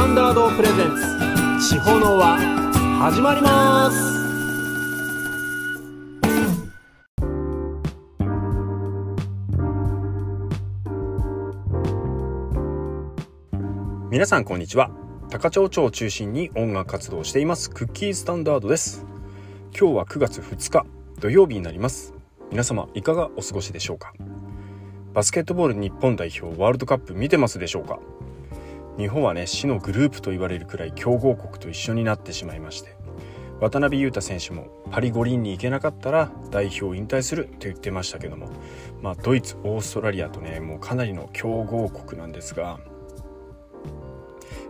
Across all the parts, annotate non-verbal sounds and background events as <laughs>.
タンダードプレゼンツ。地方の輪始まります。皆さんこんにちは。高町町を中心に音楽活動しています。クッキースタンダードです。今日は9月2日土曜日になります。皆様いかがお過ごしでしょうか？バスケットボール日本代表ワールドカップ見てますでしょうか？日本はね死のグループと言われるくらい強豪国と一緒になってしまいまして渡辺裕太選手もパリ五輪に行けなかったら代表引退するって言ってましたけども、まあ、ドイツオーストラリアとねもうかなりの強豪国なんですが、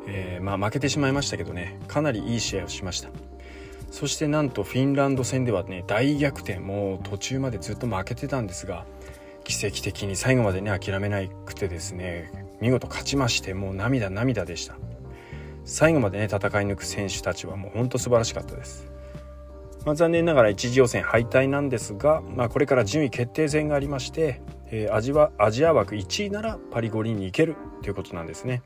えー、まあ負けてしまいましたけどねかなりいい試合をしました。そしてなんとフィンランド戦ではね大逆転もう途中までずっと負けてたんですが奇跡的に最後までね諦めなくてですね見事勝ちましてもう涙涙でした。最後までね戦い抜く選手たちはもうほんと素晴らしかったです、まあ、残念ながら一次予選敗退なんですが、まあ、これから順位決定戦がありまして、えー、アジアアジア枠1位ならパリ五輪に行けるということなんですね。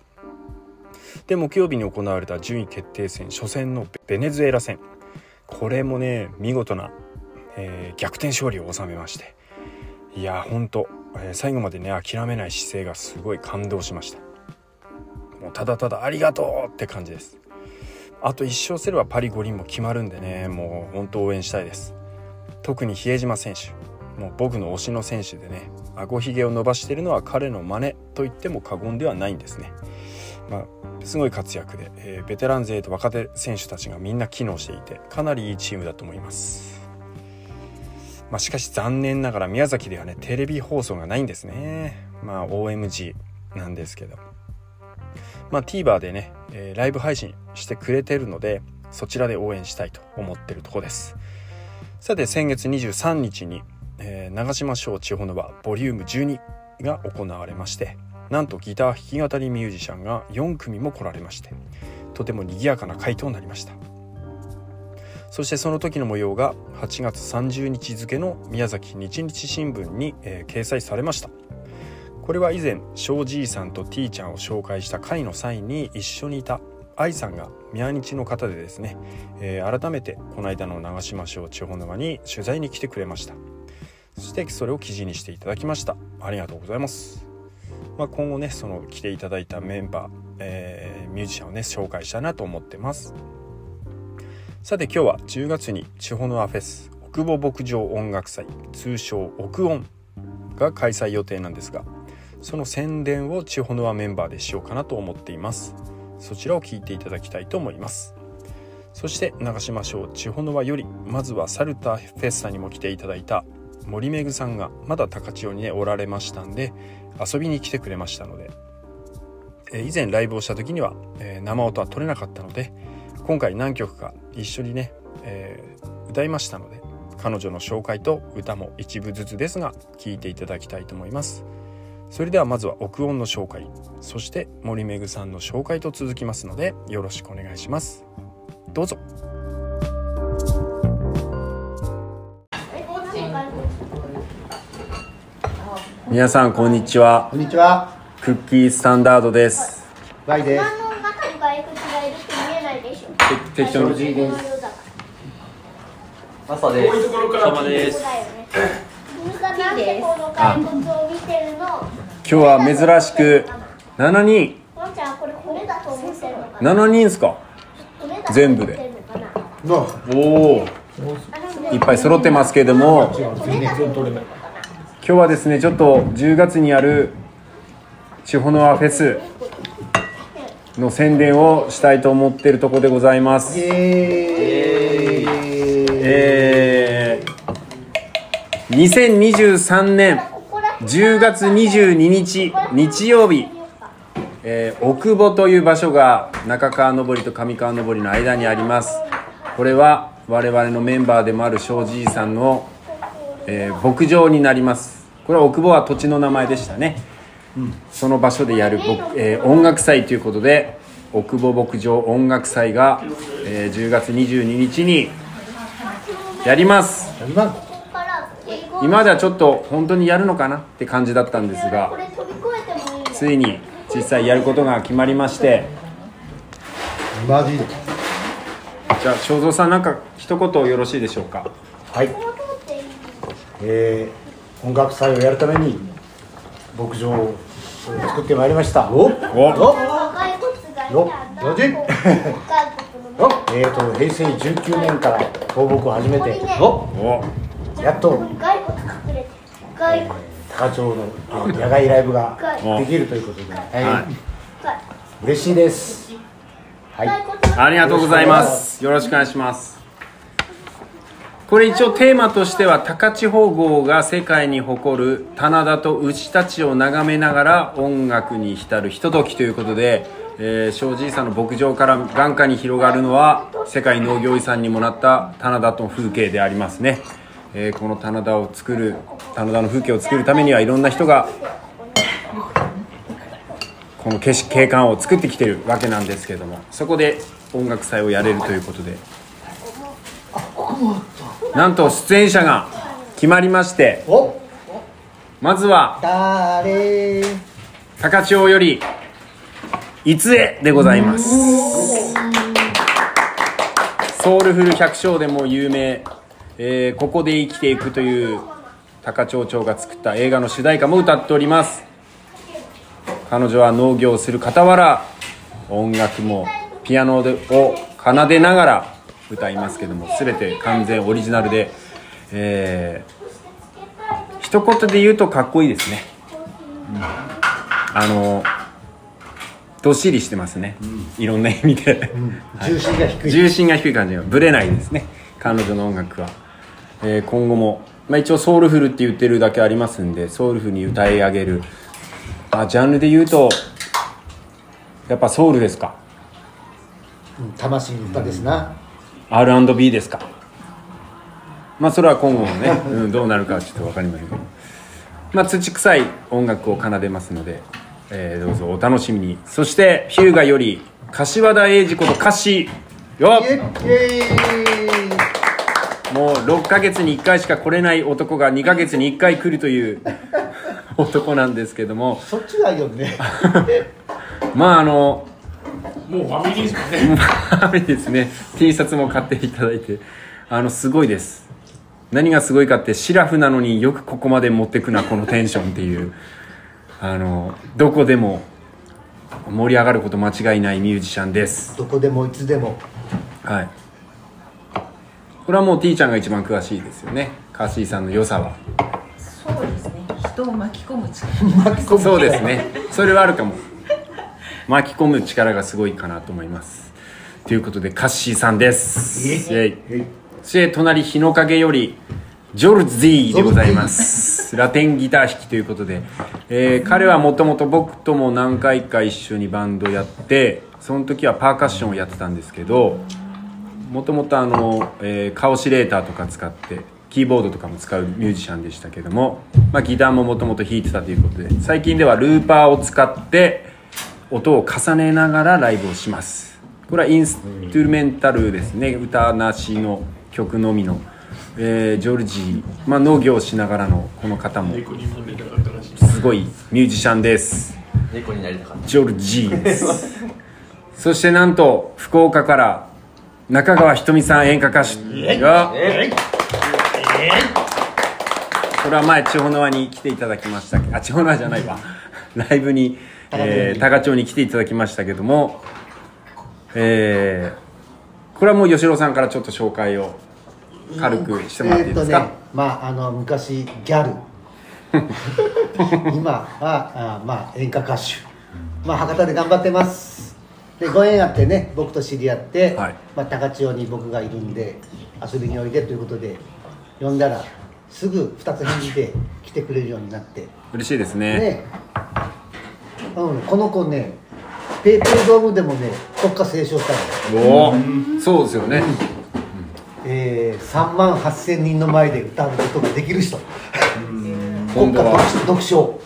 で木曜日に行われた順位決定戦初戦のベネズエラ戦。これもね見事な、えー、逆転勝利を収めましていやほんと、えー、最後までね諦めない姿勢がすごい感動しました。もうただただありがとうって感じです。あと1勝すればパリ五輪も決まるんでねもう本当応援したいです。特に比江島選手もう僕の推しの選手でね顎ひげを伸ばしているのは彼の真似と言っても過言ではないんですね。まあすごい活躍で、えー、ベテラン勢と若手選手たちがみんな機能していてかなりいいチームだと思います。まあ、しかし残念ながら宮崎ではねテレビ放送がないんですね。まあ OMG なんですけど。まあ TVer でね、えー、ライブ配信してくれてるのでそちらで応援したいと思ってるとこです。さて先月23日に、えー、長島賞地方の輪ボリューム12が行われましてなんとギター弾き語りミュージシャンが4組も来られましてとても賑やかな回となりました。そしてその時の模様が8月30日付の宮崎日日新聞に、えー、掲載されました。これは以前庄じいさんと T ちゃんを紹介した回の際に一緒にいた愛さんが宮日の方でですね、えー、改めてこの間の長島省地方沼に取材に来てくれました。そしてそれを記事にしていただきました。ありがとうございます、まあ、今後ねその来ていただいたメンバー、えー、ミュージシャンをね紹介したいなと思ってます。さて今日は10月に地方のアフェス奥保牧場音楽祭通称奥音が開催予定なんですがその宣伝を地方の輪メンバーでしようかなと思っています。そちらを聞いていただきたいと思います。そして長島省地方の輪よりまずはサルタフェスタにも来ていただいた森めぐさんがまだ高千穂にねおられましたんで遊びに来てくれましたので、え以前ライブをした時には、え生音は取れなかったので今回何曲か一緒にね、えー、歌いましたので彼女の紹介と歌も一部ずつですが聴いていただきたいと思います。それではまずは奥音の紹介そして森めぐさんの紹介と続きますのでよろしくお願いします。どうぞ。皆さんこんにちは。こんにちは。クッキースタンダードです。バイです適当にです。朝です。こういうところからです。今日は珍しく七人。七人ですか？全部で。おお。いっぱい揃ってますけれども。今日はですね、ちょっと10月にある地方のアフェス。の宣伝をしたいと思っているところでございます。えー、2023年10月22日日曜日、えー、奥保という場所が中川登りと上川登りの間にあります。これは我々のメンバーでもある庄司さんの、えー、牧場になります。これは奥保は土地の名前でしたね。その場所でやる、えー、音楽祭ということで奥保牧場音楽祭が、えー、10月22日にやります。今まではちょっと本当にやるのかなって感じだったんですがついに実際やることが決まりまして。マジで。じゃあ正蔵さんなんか一言よろしいでしょうか？はい。えー、音楽祭をやるために牧場を作ってまいりました。おおおよよよじ。よえーと平成19年から放牧を始めておおやっと高町の野外ライブができるということで、は嬉しいです。はい。ありがとうございますよろしくお願いしますこれ一応テーマとしては高千穂号が世界に誇る棚田と牛たちを眺めながら音楽に浸るひとときということで、えー、庄司さんの牧場から眼下に広がるのは世界農業遺産にもなった棚田と風景でありますね、えーこの棚田を作る棚田の風景を作るためにはいろんな人がこの景色景観を作ってきてるわけなんですけどもそこで音楽祭をやれるということで。あここもなんと出演者が決まりましてお。まずは誰？高千穂よりいつえでございます。ソウルフル百姓でも有名、えーここで生きていくという高千穂町が作った映画の主題歌も歌っております。彼女は農業をする傍ら音楽もピアノでを奏でながら歌いますけども全て完全オリジナルで、えー一言で言うとかっこいいですね、あのどっしりしてますね、いろんな意味で、重心が低い。重心が低い感じがぶれないですね。彼女の音楽は、えー今後も、まあ、一応ソウルフルって言ってるだけありますんでソウルフルに歌い上げる。あジャンルで言うとやっぱソウルですか。うん魂の歌ですな、R&B ですか？まあそれは今後もね、うん、どうなるかはちょっと分かりませんけど。まあ土臭い音楽を奏でますので、えーどうぞお楽しみに。そして日向より柏田英二こと歌詞よ。もう6ヶ月に1回しか来れない男が2ヶ月に1回来るという <laughs> 男なんですけども。そっちがいいよね。<laughs> まああのもうファミリーですもんね。ダメですね。T シャツも買っていただいて。あのすごいです。何がすごいかってシラフなのによくここまで持ってくなこのテンションっていう。あのどこでも盛り上がること間違いないミュージシャンです。どこでもいつでも。はい。これはもう T ちゃんが一番詳しいですよね。カーシーさんの良さは。そうですね。人を巻き込む力。巻き込むそうですね。それはあるかも巻き込む力がすごいかなと思います。ということでカッシーさんです。イエイ。そして隣日の影よりジョルズィでございます。ラテンギター弾きということで、えー彼はもともと僕とも何回か一緒にバンドやってその時はパーカッションをやってたんですけどもともとあの、えーカオシレーターとか使ってキーボードとかも使うミュージシャンでしたけども、まあ、ギターももともと弾いてたということで最近ではルーパーを使って音を重ねながらライブをします。これはインストゥルメンタルですね。歌なしの曲のみの、えージョルジー、まあ、農業をしながらのこの方も。す。ごいミュージシャンです。猫になりたかっジョルジーです。そしてなんと福岡から中川ひとみさん演歌歌手がこれは前千穂縄に来ていただきましたあ千穂縄じゃないわ。ライブに、えー、高町に来ていただきましたけどもえー、これはもう吉郎さんからちょっと紹介を軽くしてもらっていいですか、えーとね、まああの昔ギャル。<laughs> 今はあまあ演歌歌手。まあ博多で頑張ってます。でご縁あってね僕と知り合って、はい。まあ、高千穂に僕がいるんで遊びにおいでということで呼んだらすぐ2つ返事で来てくれるようになって。嬉しいですね。ねうん、この子ねペイペイドームでもね国歌斉唱したの。おおそうですよね。えー、3万8000人の前で歌うことができる人。国歌今度は。独唱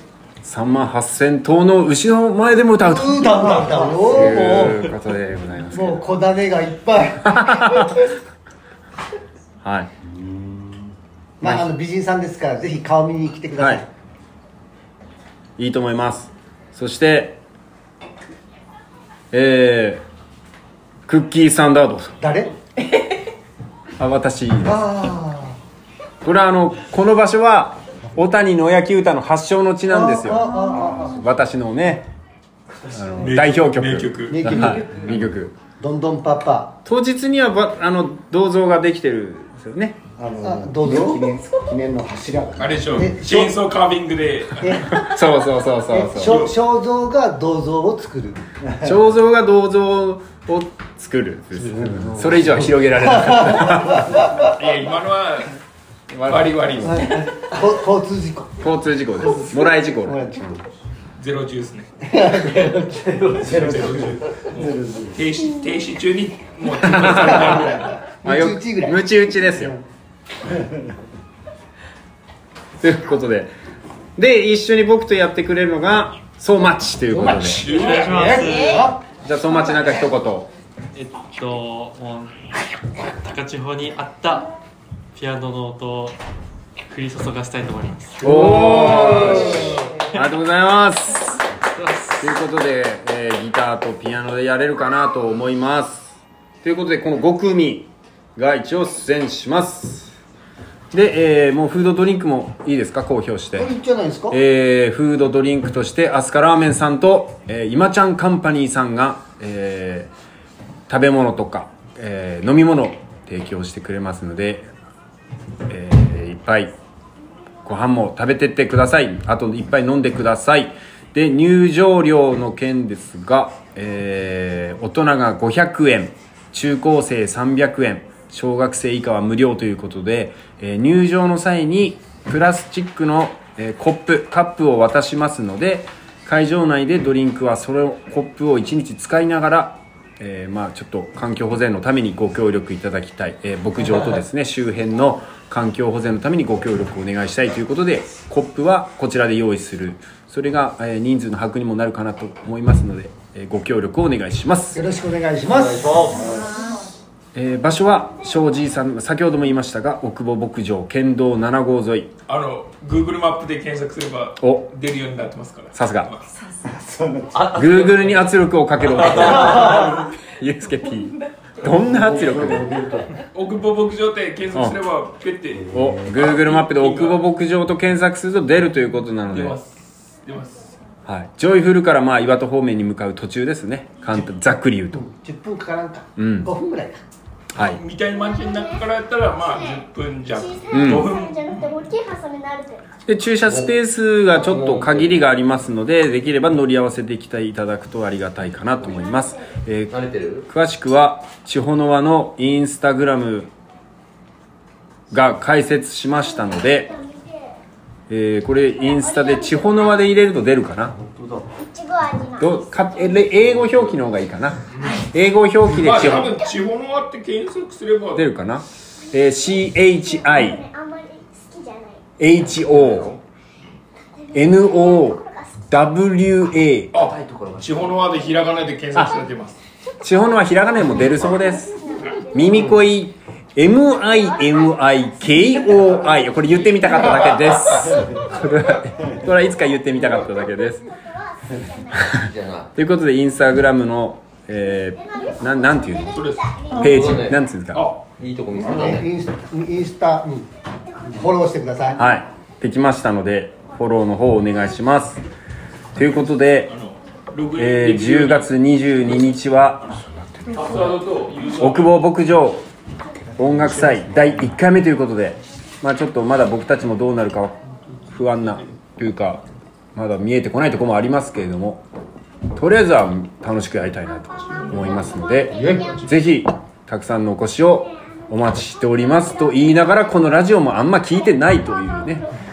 3万8000頭の牛の前でも歌うと。歌う歌う歌う。よというもことでございますけど。うもう小 <laughs> 種がいっぱい。はい。まああの美人さんですからぜひ顔見に来てください、はい。いいと思いますそしてえー、クッキーサンダード誰？<laughs> あ私。ですあこれはあのこの場所は小谷野焼き歌の発祥の地なんですよ。私のねあの代表曲。名曲。名曲。どんどんパパ。当日にはばあの銅像ができてるんですよねあのどうぞ記念記念の柱。があれでしょ。えチェーンソーカービングで。え <laughs> そうそうそうそうえそう。肖肖像が銅像を作る。<laughs> 肖像が銅像を作る。それ以上は広げられなか <laughs> いや今のはったバリバリこ交通事故。交通事故です。もらい事故。ゼロジュースね。ゼロゼロゼロ停止停止中にもう追加されないぐらいのあよムチ打ちぐらい。ムチ打ちですよ <laughs> ということで。で一緒に僕とやってくれるのがソーマッチということで。じお願いしまえあゃあソーマッチなんか一言。えっともう高千穂にあったピアノの音を降り注がしたいと思います。おおありがとうございます。ということで、えーギターとピアノでやれるかなと思います。ということでこの5組が一応出演しますで、えーもうフードドリンクもいいですか？公表して。これいいんじゃないですか？えーフードドリンクとしてアスカラーメンさんと、えー、今ちゃんカンパニーさんが、えー食べ物とか、えー飲み物を提供してくれますので、えーいっぱいご飯も食べてってください。あといっぱい飲んでください。で入場料の件ですが、えー大人が500円中高生300円小学生以下は無料ということで、えー入場の際にプラスチックの、えーコップカップを渡しますので会場内でドリンクはそのコップを1日使いながらえーまあちょっと環境保全のためにご協力いただきたい、えー牧場とですね周辺の環境保全のためにご協力をお願いしたいということでコップはこちらで用意する。それが、えー人数の把握にもなるかなと思いますので、えーご協力をお願いします。よろしくお願いしますえー場所は庄司さん先ほども言いましたが奥保牧場県道7号沿い。あの Google マップで検索すればお。出るようになってますから。さすが。そうなんです Google に圧力をかける男ゆうすけ P どんな圧力で？奥保牧場って検索すればペッて。お Google マップで奥保牧場と検索すると出るということなので。出ます。出ます。はい、ジョイフルからまあ岩戸方面に向かう途中ですね。簡単ざっくり言うと。10分かからんか。うん。5分ぐらいかはい。みたいな街の中からやったらまあ10分弱。うん。5分じゃなくて大きいハサミになるでで駐車スペースがちょっと限りがありますのでできれば乗り合わせてきていただくとありがたいかなと思います、えー詳しくは千穂の輪のインスタグラムが開設しましたので、えーこれインスタで千穂の輪で入れると出るかな？どうかえれ英語表記の方がいいかな？英語表記でまあ多千穂分地方の輪って検索すれば出るかな、えー CHI あんまり好きじゃない。HONOWA あ地方の輪でひらがなで検索されてます。地方のはひらがなでも出るそうです。耳恋。MIMIKOI これ言ってみたかっただけです。これはこれはいつか言ってみたかっただけですということでインスタグラムの、えー、なんなんていうの？ページ。なんつうんですか？あえインスタインスタにフォローしてください。はい。できましたのでフォローの方お願いします。ということでえーできるよう10に月22日はパスワードとユーザー奥保牧場音楽祭第1回目ということで、まあ、ちょっとまだ僕たちもどうなるか不安なというかまだ見えてこないところもありますけれどもとりあえずは楽しくやりたいなと思いますのでぜひたくさんのお越しをお待ちしておりますと言いながらこのラジオもあんま聞いてないというね。<laughs>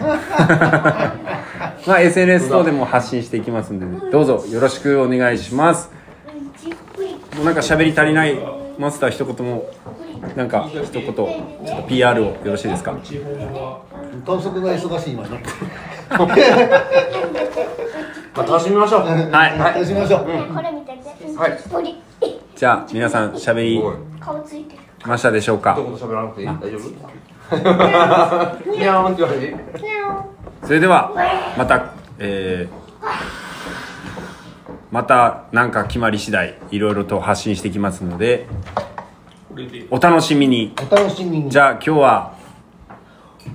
まあ SNS 等でも発信していきますんで、どうぞよろしくお願いします。もうなんか喋り足りないマスター一言もなんか一言ちょっと PR をよろしいですか？地方の輪豚足が忙しい今ね <laughs> まあ、楽しみましょう。はい。楽しみましょう。これ見てて。はい。鳥。じゃあ皆さん喋り顔つい。てるましたでしょうか？一言喋らなくていい？大丈夫？<laughs> にゃーんって言われてそれではまた、えーまた何か決まり次第いろいろと発信していきますのでお楽しみに。お楽しみに。じゃあ今日は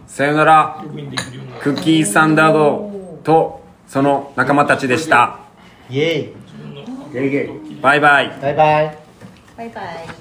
さよなら。クッキーサンダードとその仲間たちでした。イエイ。バイバイ。バイバイ。バイバイ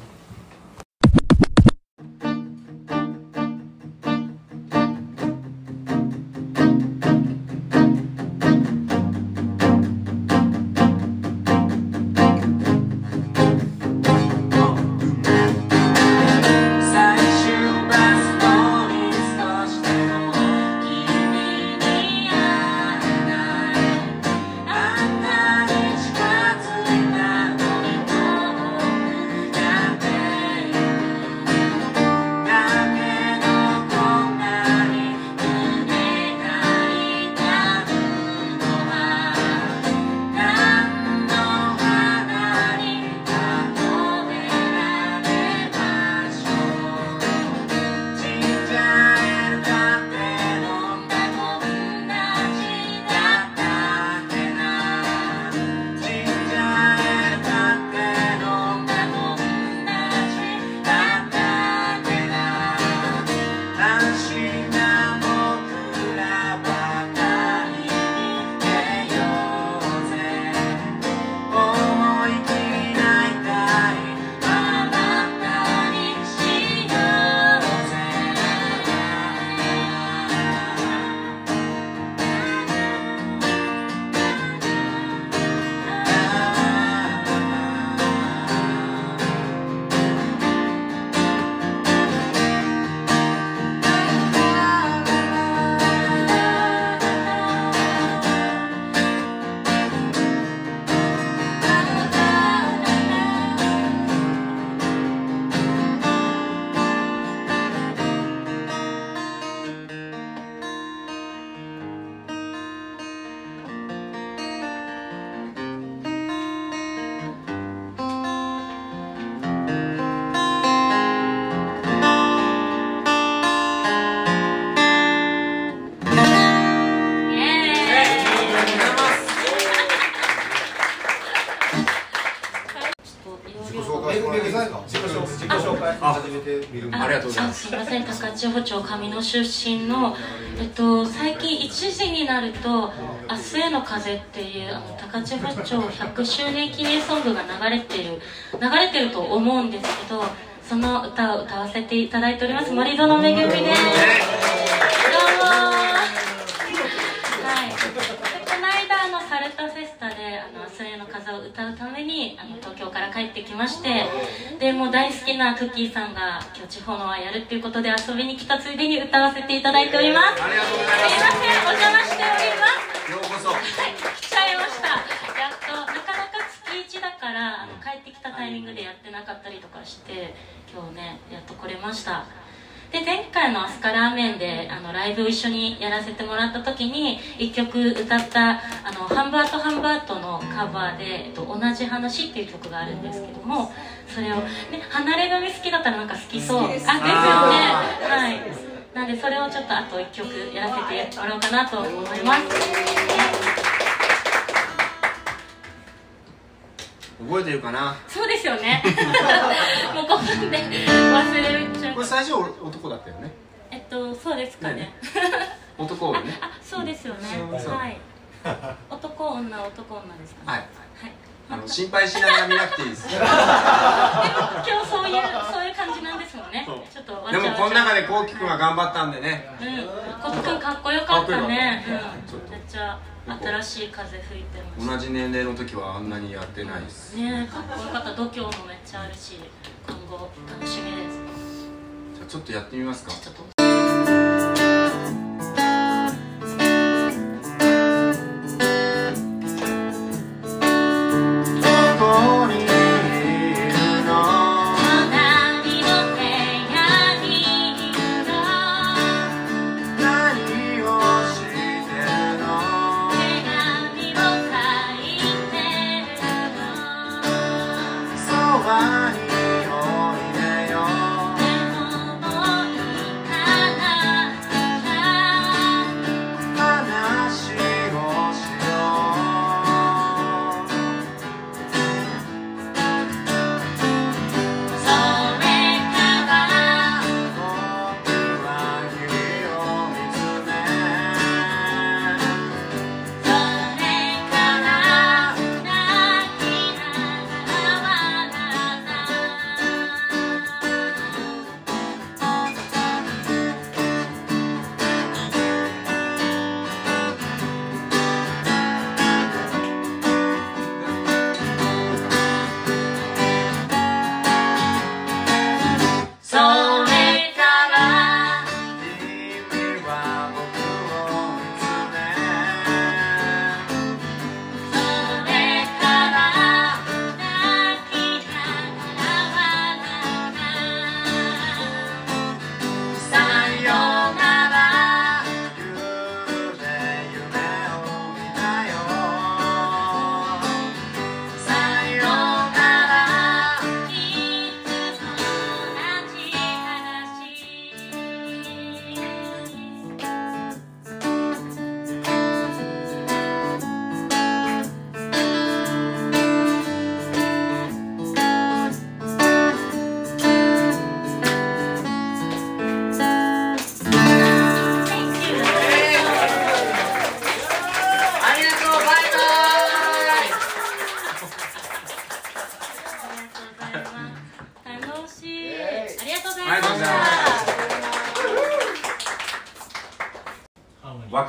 せん、高千穂町上野出身の、えっと、最近1時になると「明日への風」っていうあの高千穂町100周年記念ソングが流れてる流れてると思うんですけどその歌を歌わせていただいております森園めぐみですどうもはいでこの間あのサルタフェスタで「あの明日への風」を歌うためにあの東京から帰ってきましてでもう大好きなクッキーさんが今日地方のはやるっていうことで遊びに来たついでに歌わせていただいております。ありがとうございます。すいませんお邪魔しております。ようこそ。はい来ちゃいました。やっとなかなか月1だからあの帰ってきたタイミングでやってなかったりとかして今日ねやっと来れましたで前回の「アスカラーメンで」あのライブを一緒にやらせてもらった時に1曲歌った「あのハンバートハンバート」のカバーで「えっと、同じ話」っていう曲があるんですけどもそれを、ね、離れ組好きだったらなんか好きそう。あですよね。はい。なんでそれをちょっとあと1曲やらせてもらおうかなと思います。覚えてるかな？そうですよね。<laughs> もう5分で忘れるこれ最初男だったよね。えっとそうですかね。男をね。あそうですよね。はい。<laughs> 男女男女ですかね。はい。はい。あの心配しながら見なくていいです。<laughs> で今日そういうそういう感じなんですもんね。ちょっとわもこの中でこうきくんが頑張ったんでね。うん。コツくんかっこよかったね。うん。めっちゃ新しい風吹いてまし同じ年齢の時はあんなにやってないです。たねかっこよかった。度胸もめっちゃあるし今後楽しみですちょっとやってみますか。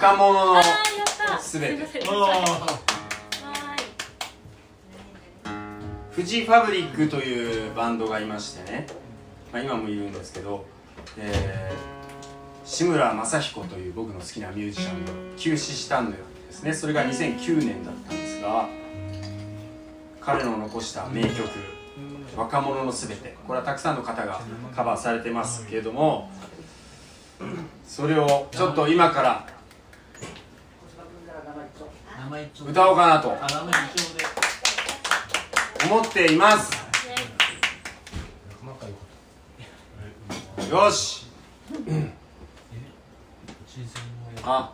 若者のすべてフジファブリックというバンドがいましてね、まあ、今もいるんですけど、えー志村正彦という僕の好きなミュージシャンが休止したんですね。それが2009年だったんですが彼の残した名曲「若者のすべて」これはたくさんの方がカバーされてますけれどもそれをちょっと今から歌おうかなと。思っています。よし。あ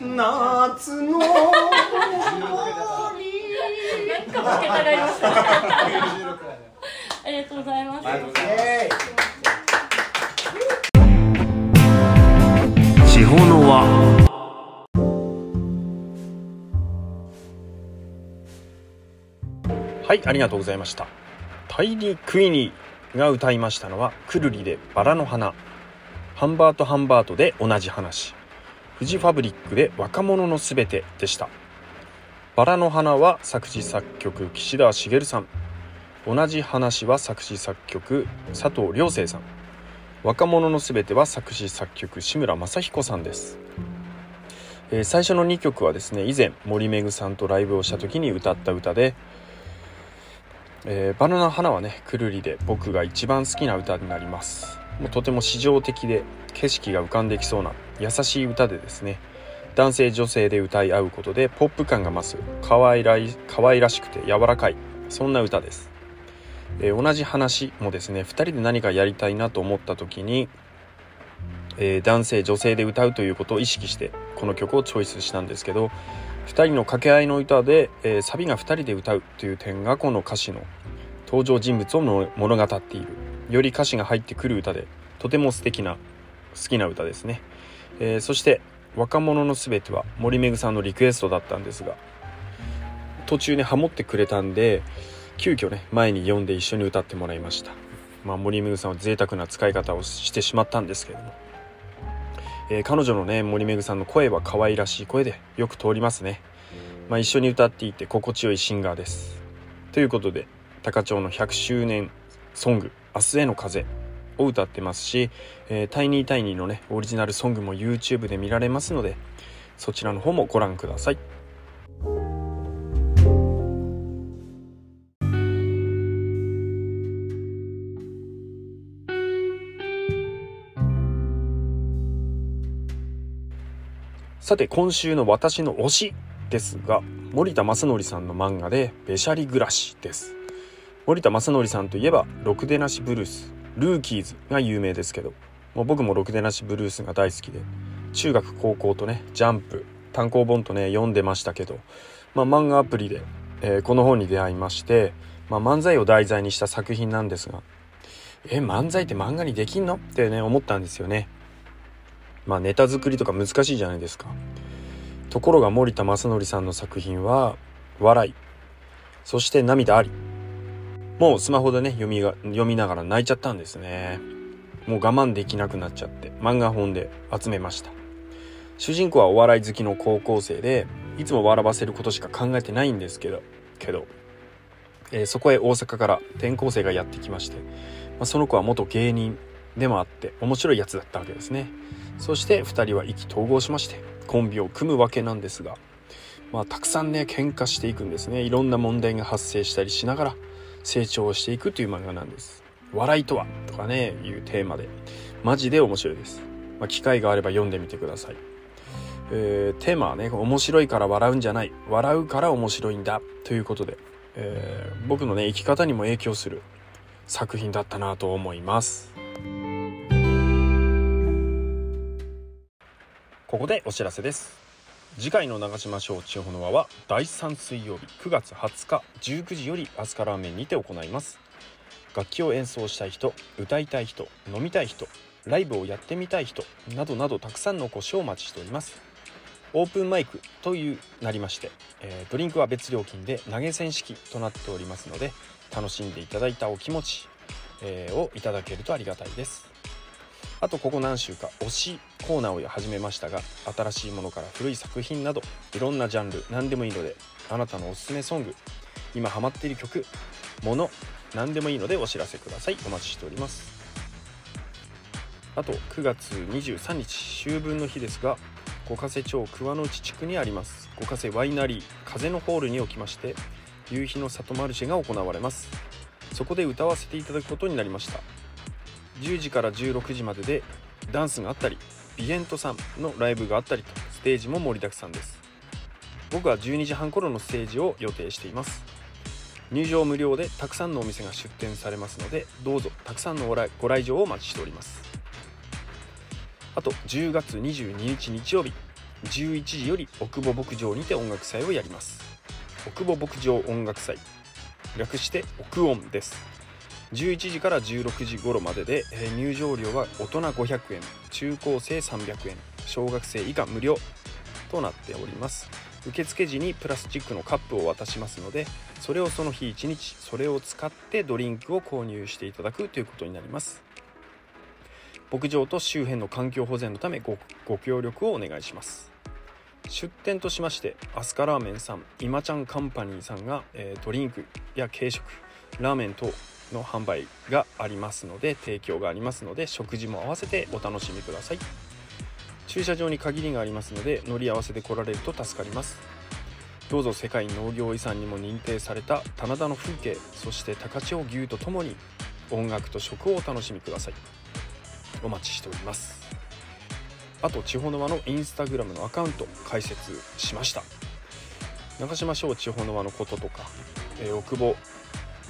夏のなんか負けたがりましたありがとうございます。地方の輪。はいありがとうございました。タイニー・クイニーが歌いましたのはくるりでバラの花。ハンバート・ハンバートで同じ話フジファブリックで若者のすべてでした。バラの花は作詞作曲岸田茂さん。同じ話は作詞作曲佐藤良生さん。若者のすべては作詞作曲志村正彦さんです。えー最初の2曲はですね以前森めぐさんとライブをした時に歌った歌でえーバナナ花はねくるりで僕が一番好きな歌になります。もうとても詩情的で景色が浮かんできそうな優しい歌でですね男性女性で歌い合うことでポップ感が増す可愛らい可愛らしくて柔らかいそんな歌です、えー同じ話もですね2人で何かやりたいなと思った時に、えー男性女性で歌うということを意識してこの曲をチョイスしたんですけど2人の掛け合いの歌で、えーサビが2人で歌うという点がこの歌詞の登場人物を物語っている。より歌詞が入ってくる歌でとても素敵な好きな歌ですね、えーそして「若者のすべて」は森めぐさんのリクエストだったんですが途中ねハモってくれたんで急遽ね前に読んで一緒に歌ってもらいました。まあ森めぐさんは贅沢な使い方をしてしまったんですけれども。えー彼女のね森めぐさんの声は可愛らしい声でよく通りますね、まあ、一緒に歌っていて心地よいシンガーです。ということで高町の100周年ソング「明日への風」を歌ってますし、えータイニータイニーのねオリジナルソングも YouTube で見られますのでそちらの方もご覧ください。さて今週の私の推しですが森田正則さんの漫画で「べしゃり暮らし」です。森田正則さんといえば「ろくでなしブルース」「ルーキーズ」が有名ですけどもう僕も「ろくでなしブルース」が大好きで中学高校とね「ジャンプ」単行本とね読んでましたけど、まあ、漫画アプリで、えーこの本に出会いまして、まあ、漫才を題材にした作品なんですがえ漫才って漫画にできんのってね思ったんですよね。まあネタ作りとか難しいじゃないですか。ところが森田正則さんの作品は笑い。そして涙あり。もうスマホでね読みが読みながら泣いちゃったんですね。もう我慢できなくなっちゃって漫画本で集めました。主人公はお笑い好きの高校生でいつも笑わせることしか考えてないんですけどけど、えーそこへ大阪から転校生がやってきまして、まあ、その子は元芸人でもあって面白いやつだったわけですね。そして2人は意気投合しましてコンビを組むわけなんですが、まあ、たくさんね喧嘩していくんですね。いろんな問題が発生したりしながら成長していくという漫画なんです。笑いとは？とかねいうテーマで。マジで面白いです、まあ、機会があれば読んでみてください、えーテーマはね面白いから笑うんじゃない。笑うから面白いんだ。ということで、えー僕のね生き方にも影響する。作品だったなと思います。ここでお知らせです。次回の長島省地方の輪は第3水曜日9月20日19時よりアスカラーメンにて行います。楽器を演奏したい人歌いたい人飲みたい人ライブをやってみたい人などなどたくさんのお越しをお待ちしております。オープンマイクというなりまして、えードリンクは別料金で投げ銭式となっておりますので楽しんでいただいたお気持ち、えーをいただけるとありがたいです。あとここ何週か推しコーナーを始めましたが新しいものから古い作品などいろんなジャンル何でもいいのであなたのおすすめソング。今ハマっている曲もの何でもいいのでお知らせくださいお待ちしております。あと9月23日秋分の日ですが五ヶ瀬町桑の内地区にあります。五ヶ瀬ワイナリー風のホールにおきまして夕日の里マルシェが行われます。そこで歌わせていただくことになりました。10時から16時まででダンスがあったりビエントさんのライブがあったりとステージも盛りだくさんです。僕は12時半頃のステージを予定しています。入場無料でたくさんのお店が出店されますのでどうぞたくさんのご来場をお待ちしております。あと10月22日日曜日11時より奥保牧場にて音楽祭をやります。奥保牧場音楽祭。略して奥音です。11時から16時頃まででえ入場料は大人500円中高生300円小学生以下無料となっております。受付時にプラスチックのカップを渡しますのでそれをその日1日それを使ってドリンクを購入していただくということになります。牧場と周辺の環境保全のためごご協力をお願いします。出店としましてアスカラーメンさん今ちゃんカンパニーさんが、えードリンクや軽食ラーメン等の販売がありますので提供がありますので食事も合わせてお楽しみください。駐車場に限りがありますので乗り合わせで来られると助かります。どうぞ世界農業遺産にも認定された棚田の風景そして高千穂牛とともに音楽と食をお楽しみください。お待ちしております。あと地方の輪のインスタグラムのアカウント開設しました。中島小地方の輪のこととか、えー奥保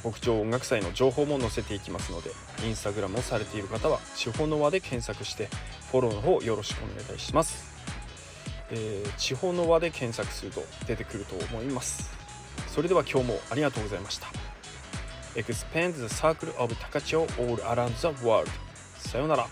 牧場音楽祭の情報も載せていきますのでインスタグラムをされている方は地方の輪で検索してフォローの方よろしくお願いします、えー地方の輪で検索すると出てくると思います。それでは今日もありがとうございました。Expand the circle of Takachio all around the world さようなら。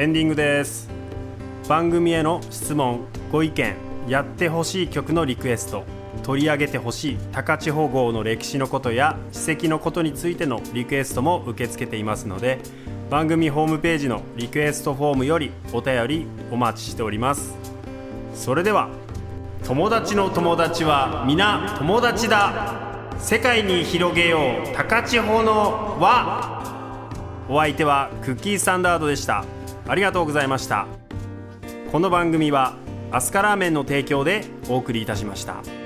エンディングです。番組への質問ご意見やってほしい曲のリクエスト取り上げてほしい高千穂号の歴史のことや史跡のことについてのリクエストも受け付けていますので番組ホームページのリクエストフォームよりお便りお待ちしております。それでは友達の友達は皆友達だ。世界に広げよう高千穂の輪。お相手はクッキースタンダードでした。ありがとうございましたこの番組はアスカラーメンの提供でお送りいたしました。